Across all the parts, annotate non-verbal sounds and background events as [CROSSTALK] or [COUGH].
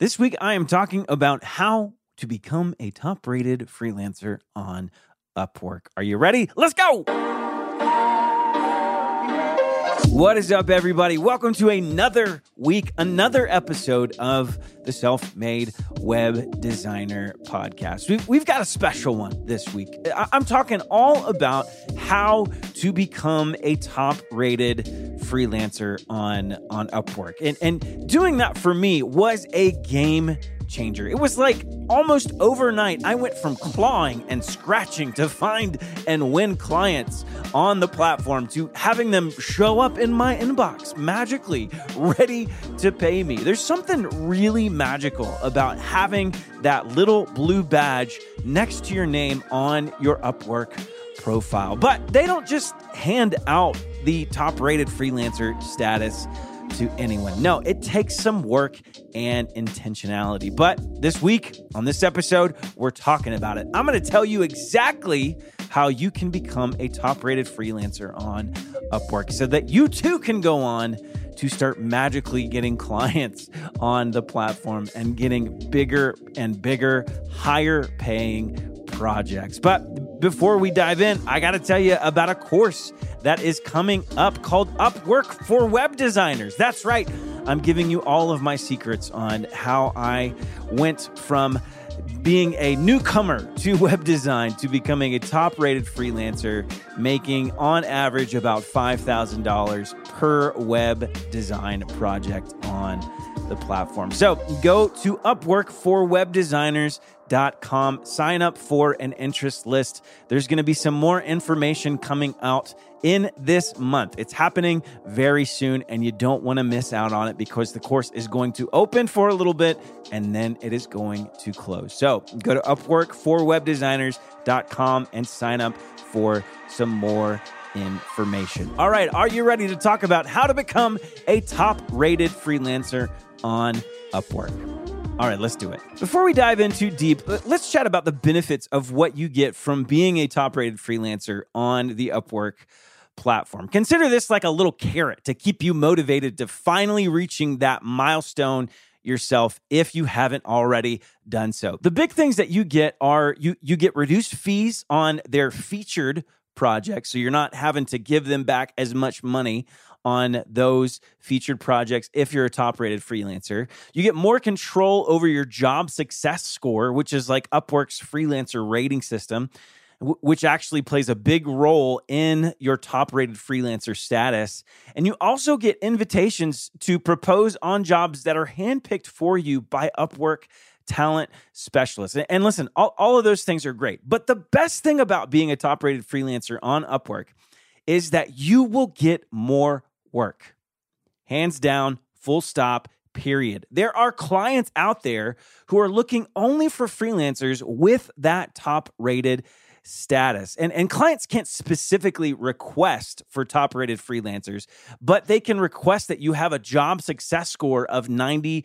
This week, I am talking about how to become a top rated freelancer on Upwork. Are you ready? Let's go! What is up, everybody? Welcome to another week, another episode of the Self Made Web Designer Podcast. We've, we've got a special one this week. I'm talking all about how to become a top rated freelancer on, on Upwork. And, and doing that for me was a game changer. It was like almost overnight, I went from clawing and scratching to find and win clients on the platform to having them show up in my inbox magically, ready to pay me. There's something really magical about having that little blue badge next to your name on your Upwork profile. But they don't just hand out the top rated freelancer status to anyone. No, it takes some work and intentionality. But this week on this episode, we're talking about it. I'm going to tell you exactly how you can become a top rated freelancer on Upwork so that you too can go on to start magically getting [LAUGHS] clients on the platform and getting bigger and bigger, higher paying projects. But before we dive in, I got to tell you about a course that is coming up called Upwork for Web Designers. That's right. I'm giving you all of my secrets on how I went from being a newcomer to [LAUGHS] web design to becoming a top rated freelancer, making on average about $5,000 per web design project on the platform. So go to Upwork for web designers com. Sign up for an interest list. There's going to be some more information coming out in this month. It's happening very soon, and you don't want to miss out on it because the course is going to open for a little bit and then it is going to close. So go to Upwork for webdesigners.com and sign up for some more information. All right, are you ready to talk about how to become a top rated freelancer on Upwork? All right, let's do it. Before we dive in too deep, let's chat about the benefits of what you get from being a top rated freelancer on the Upwork platform. Consider this like a little carrot to keep you motivated to finally reaching that milestone yourself if you haven't already done so. The big things that you get are you you get reduced fees on their featured projects so you're not having to give them back as much money on those featured projects if you're a top rated freelancer. You get more control over your job success score, which is like Upwork's freelancer rating system, which actually plays a big role in your top rated freelancer status. And you also get invitations to propose on jobs that are handpicked for you by Upwork talent specialists. And listen, all, all of those things are great. But the best thing about being a top rated freelancer on Upwork is that you will get more work. Hands down, full stop, period. There are clients out there who are looking only for freelancers with that top rated status. And, and clients can't specifically request for top rated freelancers, but they can request that you have a job success score of 90%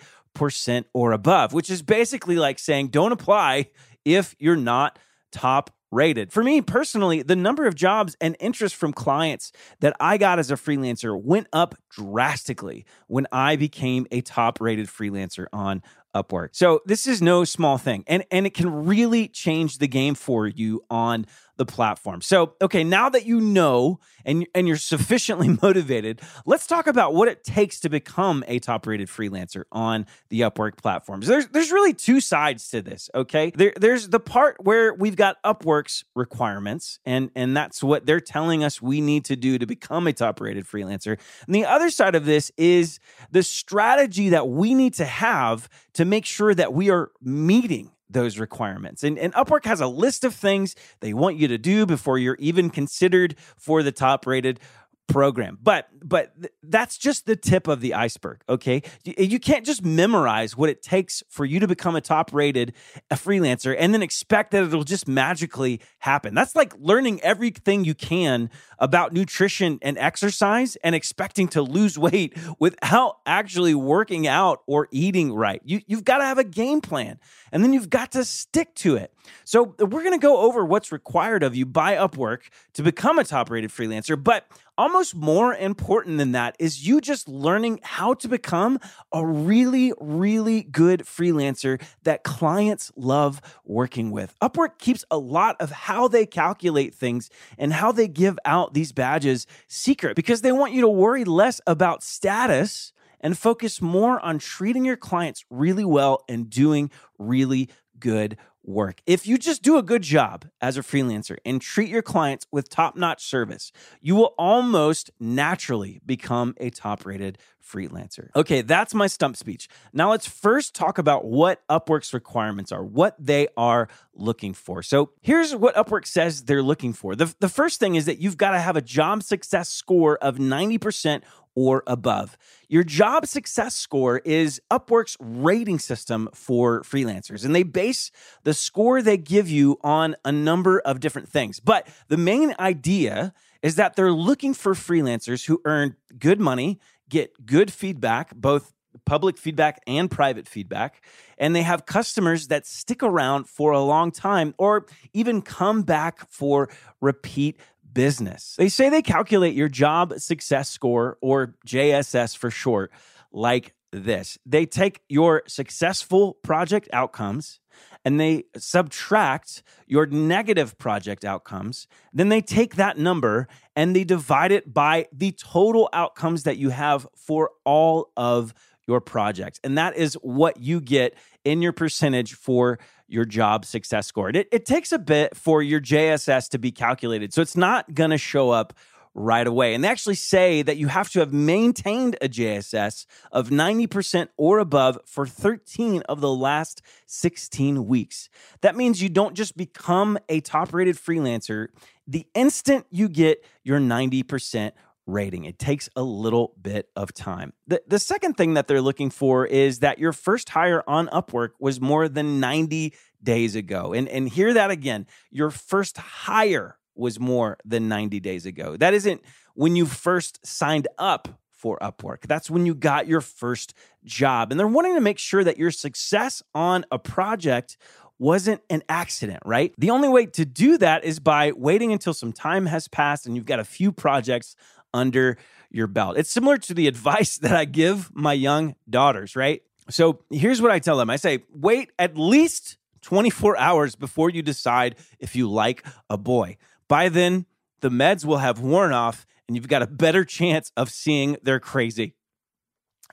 or above, which is basically like saying don't apply if you're not top rated. For me personally, the number of jobs and interest from clients that I got as a freelancer went up drastically when I became a top rated freelancer on Upwork. So this is no small thing. And and it can really change the game for you on the platform. So, okay, now that you know and and you're sufficiently [LAUGHS] motivated, let's talk about what it takes to become a top-rated freelancer on the Upwork platforms. There's there's really two sides to this, okay? There, there's the part where we've got Upwork's requirements and and that's what they're telling us we need to do to become a top-rated freelancer. And the other side of this is the strategy that we need to have to make sure that we are meeting those requirements. And, and Upwork has a list of things they want you to do before you're even considered for the top rated program. But but th- that's just the tip of the iceberg, okay? You, you, can't just memorize what it takes for you to become a top rated a freelancer and then expect that it'll just magically happen. That's like learning everything you can about nutrition and exercise and expecting to lose weight without actually working out or eating right. You you've got to have a game plan and then you've got to stick to it. So we're going to go over what's required of you by Upwork to become a top rated freelancer, but almost more important than that is you just learning how to become a really, really good freelancer that clients love working with. Upwork keeps a lot of how they calculate things and how they give out these badges secret because they want you to worry less about status and focus more on treating your clients really well and doing really good work. If you just do a good job as a freelancer and treat your clients with top notch service, you will almost naturally become a top rated freelancer. Okay, that's my stump speech. Now let's first talk about what Upwork's requirements are, what they are looking for. So here's what Upwork says they're looking for. The, the first thing is that you've got to have a job success score of 90% or above. Your job success score is Upwork's rating system for freelancers, and they base the score they give you on a number of different things. But the main idea is that they're looking for freelancers who earn good money, get good feedback, both public feedback and private feedback, and they have customers that stick around for a long time or even come back for repeat business. They say they calculate your job success score, or JSS for short, like this they take your successful project outcomes and they subtract your negative project outcomes. Then they take that number and they divide it by the total outcomes that you have for all of your project. And that is what you get in your percentage for your job success score. It, it takes a bit for your JSS to be calculated. So it's not going to show up right away. And they actually say that you have to have maintained a JSS of 90% or above for 13 of the last 16 weeks. That means you don't just become a top rated freelancer the instant you get your 90% rating. It takes a little bit of time. The, the second thing that they're looking for is that your first hire on Upwork was more than 90 days ago. And, and hear that again your first hire was more than 90 days ago. That isn't when you first signed up for Upwork. That's when you got your first job. And they're wanting to make sure that your success on a project wasn't an accident, right? The only way to do that is by waiting until some time has passed and you've got a few projects under your belt. It's similar to the [LAUGHS] advice that I give my young daughters, right? So here's what I tell them I say, wait at least 24 hours before you decide if you like a boy. By then, the meds will have worn off and you've got a better chance of seeing they're crazy.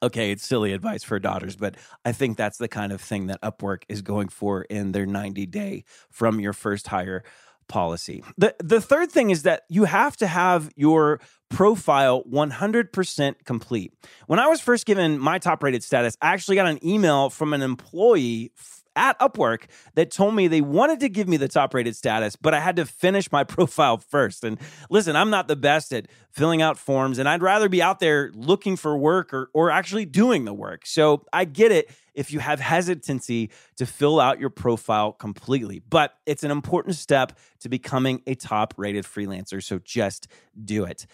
Okay, it's silly advice for daughters, but I think that's the kind of thing that Upwork is going for in their 90 day from your first hire policy. The the third thing is that you have to have your profile 100% complete. When I was first given my top rated status, I actually got an email from an employee at Upwork that told me they wanted to give me the top rated status, but I had to finish my [LAUGHS] profile first. And listen, I'm not the best at filling out forms, and I'd rather be out there looking for work or, or actually doing the work. So I get it if you have hesitancy to fill out your profile completely, but it's an important step to becoming a top rated freelancer. So just do it.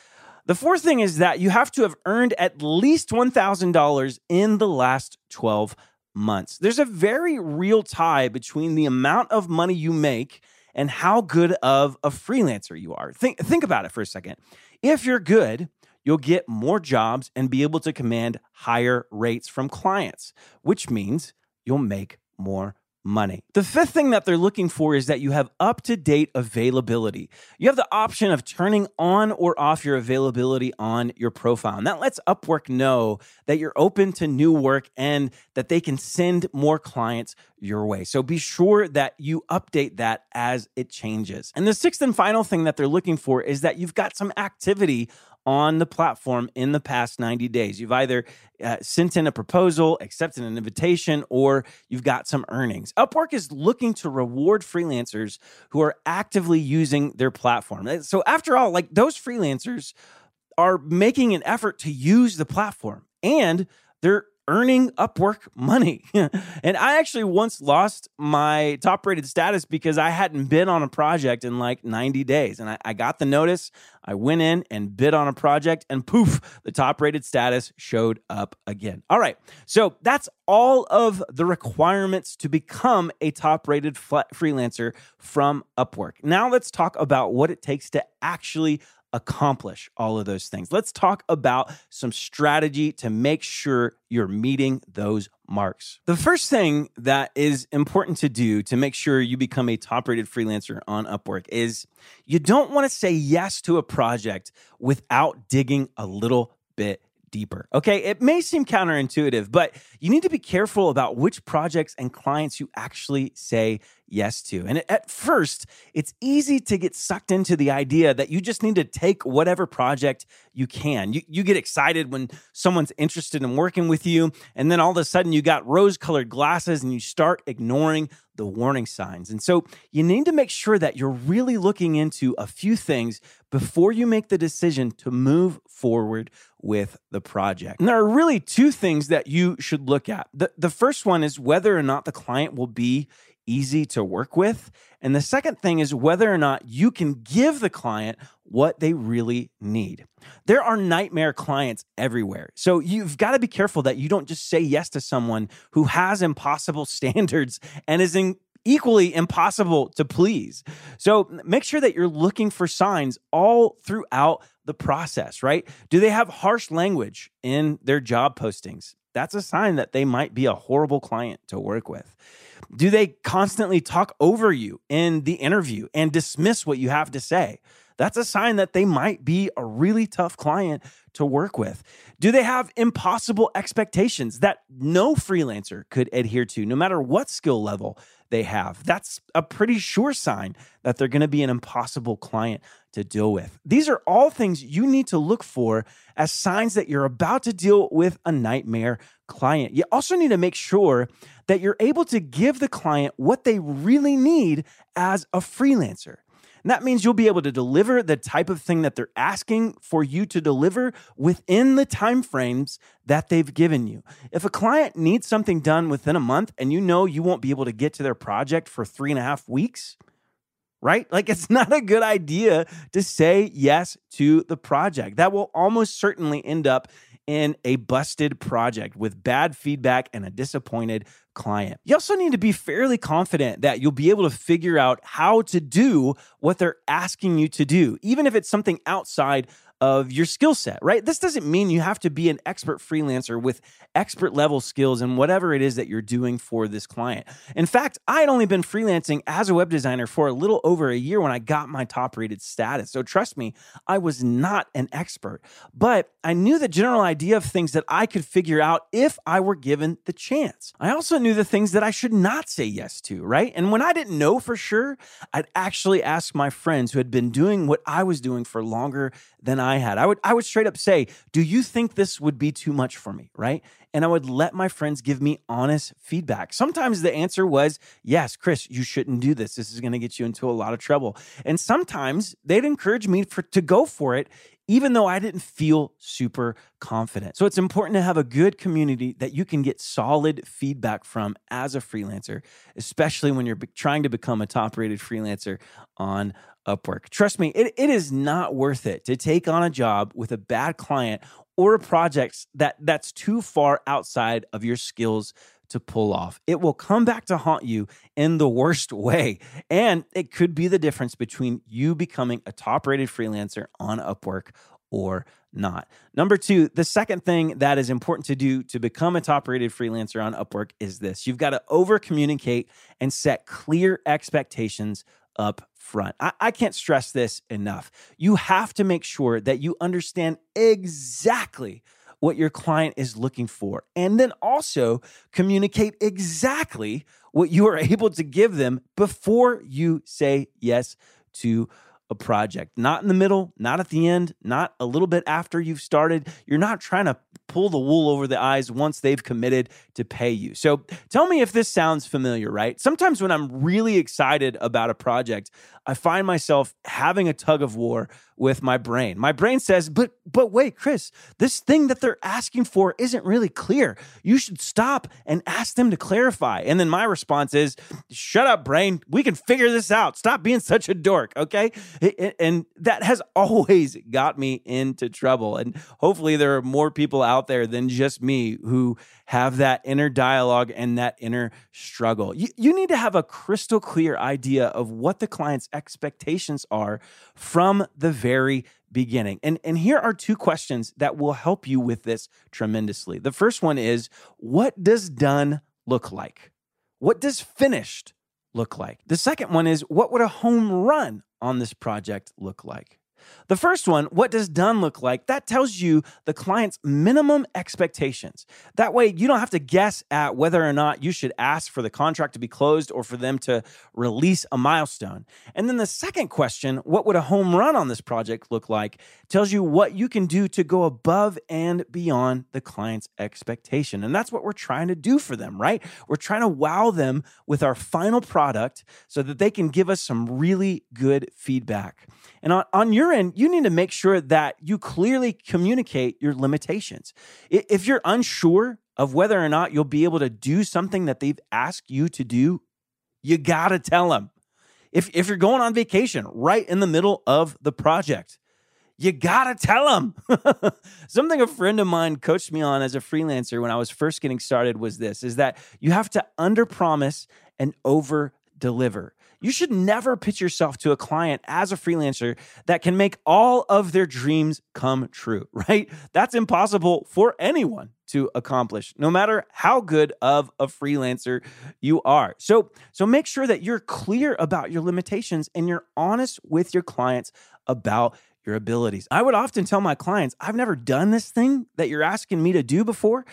The fourth thing is that you have to have earned at least $1,000 in the last 12 months. There's a very real tie between the amount of money you make and how good of a freelancer you are. Think, think about it for a second. If you're good, you'll get more jobs and be able to command higher rates from clients, which means you'll make more money. The fifth thing that they're looking for is that you have up to date availability. You have the option of turning on or off your availability on your profile. And that lets Upwork know that you're open to new work and that they can send more clients your way. So be sure that you update that as it changes. And the sixth and final thing that they're looking for is that you've got some activity on the platform in the past 90 days. You've either uh, sent in a proposal, accepted an invitation, or you've got some earnings. Upwork is looking to reward freelancers who are actively using their platform. So, after all, like those freelancers are making an effort to use the platform and they're earning Upwork money. [LAUGHS] and I actually once lost my top rated status because I hadn't bid on a project in like 90 days. And I, I, got the notice. I went in and bid on a project, and poof, the top rated status showed up again. All right. So that's all of the requirements to become a top rated freelancer from Upwork. Now let's talk about what it takes to actually accomplish all of those things. Let's talk about some strategy to make sure you're meeting those marks. The first thing that is important to do to make sure you become a top rated freelancer on Upwork is you don't want to say yes to a project without digging a little bit deeper. Okay, it may seem counterintuitive, but you need to be careful about which projects and clients you actually say yes to. And at first, it's easy to get sucked into the idea that you just need to take whatever project you can. You, you get excited when someone's interested in working with you, and then all of a sudden you got rose colored glasses and you start ignoring the warning signs. And so you need to make sure that you're really looking into a few things before you make the decision to move forward with the project. And there are really two things that you should look at. The, the first one is whether or not the client will be easy to work with. And the second thing is whether or not you can give the client what they really need. There are nightmare clients everywhere. So you've got to be careful that you don't just say yes to someone who has impossible [LAUGHS] standards and is in equally impossible to please. So make sure that you're looking for signs all throughout the process, right? Do they have harsh language in their job postings? That's a sign that they might be a horrible client to work with. Do they constantly talk over you in the interview and dismiss what you have to say? That's a sign that they might be a really tough client to work with. Do they have impossible expectations that no freelancer could adhere to, no matter what skill level they have? That's a pretty sure sign that they're going to be an impossible client to deal with. These are all things you need to look for as signs that you're about to deal with a nightmare client. You also need to make sure that you're able to give the client what they really need as a freelancer. And that means you'll be able to deliver the type of thing that they're asking for you to deliver within the timeframes that they've given you. If a client needs something done within a month and you know you won't be able to get to their project for three and a half weeks, right? Like it's [LAUGHS] not a good idea to say yes to the project. That will almost certainly end up in a busted project with bad feedback and a disappointed client. You also need to be fairly confident that you'll be able to figure out how to do what they're asking you to do, even if it's something outside of your skill set, right? This doesn't mean you have to be an expert freelancer with expert level skills and whatever it is that you're doing for this client. In fact, I had only been freelancing as a web designer for a little over a year when I got my top rated status. So trust me, I was not an expert, but I knew the general idea of things that I could figure out if I were given the chance. I also knew the things that I should not say yes to, right? And when I didn't know for sure, I'd actually ask my friends who had been doing what I was doing for longer than I had. I would I would straight up say, "Do you think this would be too much for me?" right? And I would let my friends give me honest feedback. Sometimes the answer was, "Yes, Chris, you shouldn't do this. This is going to get you into a lot of trouble." And sometimes they'd encourage me for to go for it even though I didn't feel super confident. So it's important to have a good community that you can get solid feedback from as a freelancer, especially when you're trying to become a top rated freelancer on Upwork. Trust me, it, it is not worth it to take on a job with a bad client or a project that that's too far outside of your skills to pull off. It will come back to haunt you in the worst [LAUGHS] way. And it could be the difference between you becoming a top rated freelancer on Upwork or not. Number two, the second thing that is important to do to become a top rated freelancer on Upwork is this you've got to over communicate and set clear expectations up front. I, I, can't stress this enough. You have to make sure that you understand exactly what your client is looking for, and then also communicate exactly what you are [LAUGHS] able to give them before you say yes to a project. Not in the middle, not at the end, not a little bit after you've started. You're not trying to pull the wool over the eyes once they've committed to pay you. So tell me if this sounds familiar, right? Sometimes when I'm really excited about a project, I find myself having a tug of war with my brain. My brain says, "But but wait, Chris, this thing that they're asking for isn't really clear. You should stop and ask them to clarify." And then my response is, "Shut up, brain. We can figure this out. Stop being such a dork, okay?" And that has [LAUGHS] always got me into trouble. And hopefully there are more people out there than just me who have that inner dialogue and that inner struggle. You, you need to have a crystal clear idea of what the client's expectations are from the very beginning. And, and here are two questions that will help you with this tremendously. The first one is what does done look like? What does finished look like? The second one is what would a home run on this project look like? The first one, what does done look like? That tells you the client's minimum expectations. That way, you don't have to guess at whether or not you should ask for the contract to be closed or for them to release a milestone. And then the second question, what would a home run on this project look like? Tells you what you can do to go above and beyond the client's expectation. And that's what we're trying to do for them, right? We're trying to wow them with our final product so that they can give us some really good feedback. And on, on your end, you need to make sure that you clearly communicate your limitations. If you're unsure of whether or not you'll be able to do something that they've asked you to do, you got to tell them. If, if you're going on vacation right in the middle of the project, you gotta tell them. [LAUGHS] Something a friend of mine coached me on as a freelancer when I was first getting started was this is that you have to under promise and over deliver. You should never pitch yourself to a client as a freelancer that can make all of their dreams come true, [LAUGHS] right? That's impossible for anyone to accomplish no matter how good of a freelancer you are. So so make sure that you're clear about your limitations and you're honest with your clients about your abilities. I would often tell my clients, I've never done this thing that you're asking me to do before,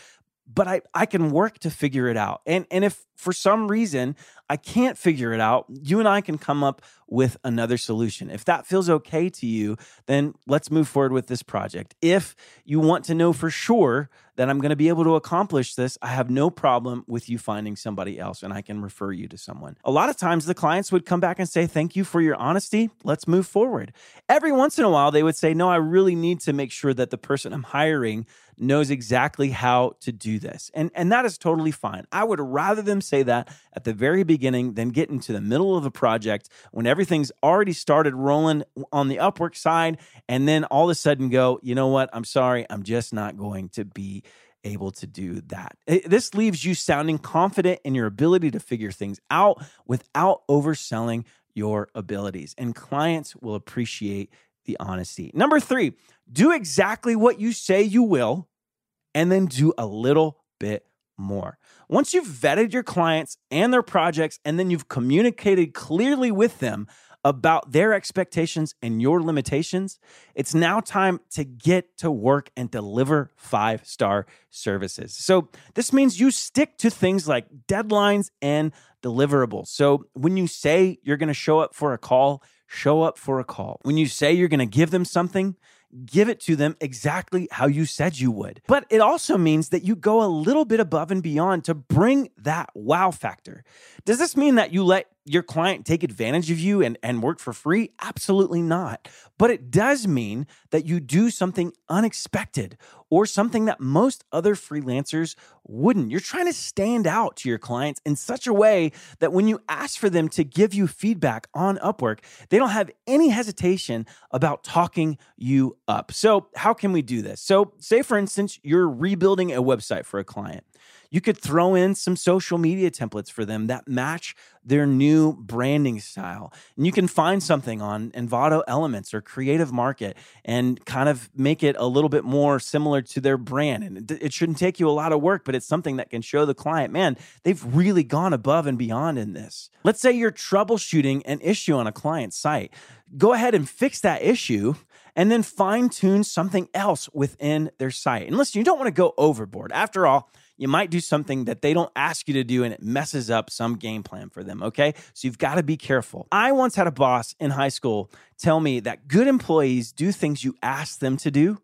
but I, I can work to figure it out. And, and if for some reason I can't figure it out, you and I can come up with another solution. If that feels okay to you, then let's move forward with this project. If you want to know for sure that I'm going to be able to accomplish this, I have no problem with you finding somebody else and I can refer you to someone. A lot of times the clients would come back and say, Thank you for your honesty. Let's move forward. Every once in a while, they would say, No, I really need to make sure that the person I'm hiring knows exactly how to do this. And, and that is totally fine. I would rather them say that at the very beginning than get into the middle of a project when everything's already started rolling on the Upwork side and then all of a sudden go, you know what? I'm sorry. I'm just not going to be able to do that. This leaves you sounding confident in your ability to figure things out without overselling your abilities. And clients will appreciate the honesty. Number three, do exactly what you say you will, and then do a little bit more. Once you've vetted your clients and their projects, and then you've communicated clearly with them about their expectations and your limitations, it's now time to get to work and deliver five star services. So, this means you stick to things like deadlines and deliverables. So, when you say you're going to show up for a call, show up for a call. When you say you're going to give them something, give it to them exactly how you said you would. But it also means that you go a little bit above and beyond to bring that wow factor. Does this mean that you let your client take advantage of you and, and work for free? Absolutely not. But it does mean that you do something unexpected or something that most other freelancers wouldn't. You're trying to stand out to your clients in such a way that when you ask for them to give you feedback on Upwork, they don't have any hesitation about talking you up. So, how can we do this? So, say for instance, you're rebuilding a website for a client. You could throw in some social media templates for them that match their new branding style. And you can find something on Envato Elements or Creative Market and kind of make it a little bit more similar to their brand. And it shouldn't take you a lot of work, but it's something that can show the client, man, they've really gone above and beyond in this. Let's say you're troubleshooting an issue on a client site. Go ahead and fix that issue and then fine tune something else within their site. And listen, you don't want to go overboard. After all, you might do something that they don't ask you to do and it messes up some game plan for them. Okay. So you've got to be careful. I once had a boss in high school tell me that good employees do things you ask them to do,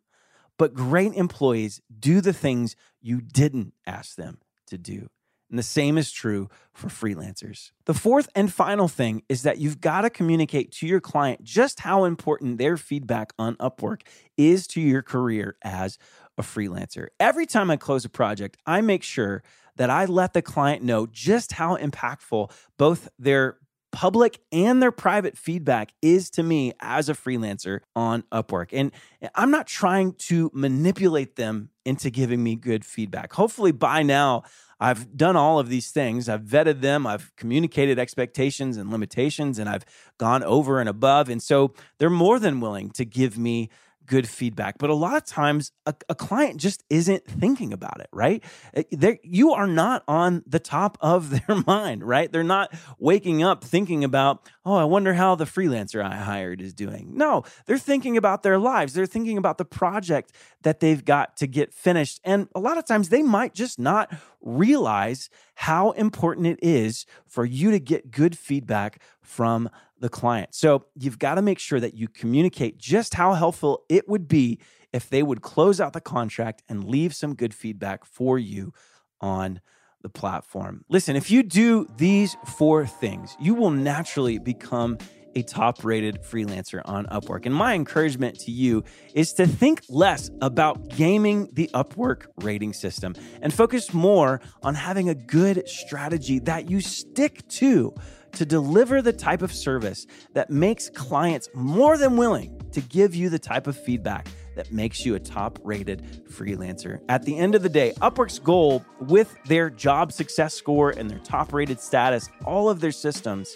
but great employees do the things you didn't ask them to do. And the same is true for freelancers. The fourth and final thing is that you've got to communicate to your client just how important their feedback on Upwork is to your career as a freelancer. Every time I close a project, I make sure that I let the client know just how impactful both their public and their private feedback is to me as a freelancer on Upwork. And I'm not trying to manipulate them into giving me good feedback. Hopefully, by now, I've done all of these things. I've vetted them. I've communicated expectations and limitations, and I've gone over and above. And so they're more than willing to give me good feedback. But a lot of times, a, a client just isn't thinking about it, right? Eh, They're, you are not on the top [LAUGHS] of their mind, right? They're not waking up thinking about, oh, I wonder how the freelancer I hired is doing. No, they're thinking about their lives. They're thinking about the project that they've got to get finished. And a lot of times, they might just not realize how important it is for you to get good feedback from the client. So you've got to make sure that you communicate just how helpful it would be if they would close out the contract and leave some good feedback for you on the platform. Listen, if you do these four things, you will naturally become a top rated freelancer on Upwork. And my encouragement to you is to think less about gaming the Upwork rating system and focus more on having a good strategy that you stick to to deliver the type of service that makes clients more than willing to give you the type of feedback that makes you a top rated freelancer. At the end of the day, Upwork's goal with their job success score and their top rated status, all of their systems,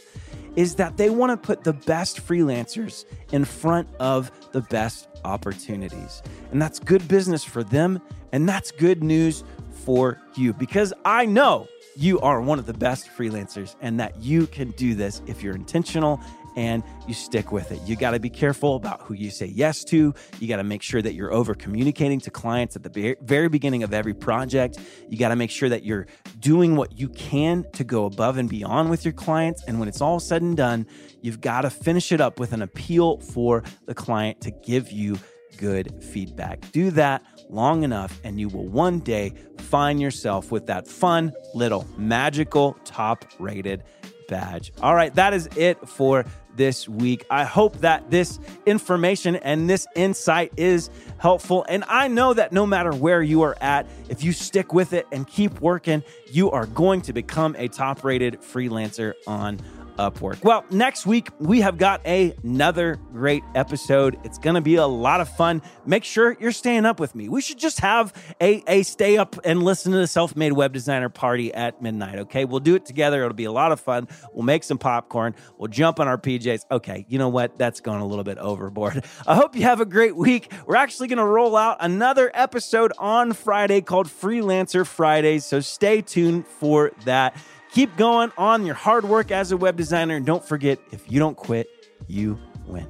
is that they want to put the best freelancers in front of the best opportunities. And that's good business for them. And that's good news for you because I know you are one of the best freelancers and that you can do this if you're intentional and you stick with it. You got to be careful about who you say yes to. You got to make sure that you're over communicating to clients at the very beginning of every project. You got to make sure that you're doing what you can to go above and beyond with your clients. And when it's all said and done, you've got to finish it up with an appeal for the client to give you good feedback. Do that long enough, and you will one day find yourself with that fun little magical top rated badge. All right, that is it for this week. I hope that this information and this insight is helpful. And I know that no matter where you are at, if you stick with it and keep working, you are going to become a top rated freelancer on Upwork. Well, next week we have got another great episode. It's going to be a lot of fun. Make sure you're staying up with me. We should just have a, a stay up and listen to the self made web designer party at midnight. Okay. We'll do it together. It'll be a lot of fun. We'll make some popcorn. We'll jump on our PJs. Okay. You know what? That's going a little bit overboard. [LAUGHS] I hope you have a great week. We're actually going to roll out another episode on Friday called Freelancer Fridays. So stay tuned for that. Keep going on your hard work as a web designer. And don't forget, if you don't quit, you win.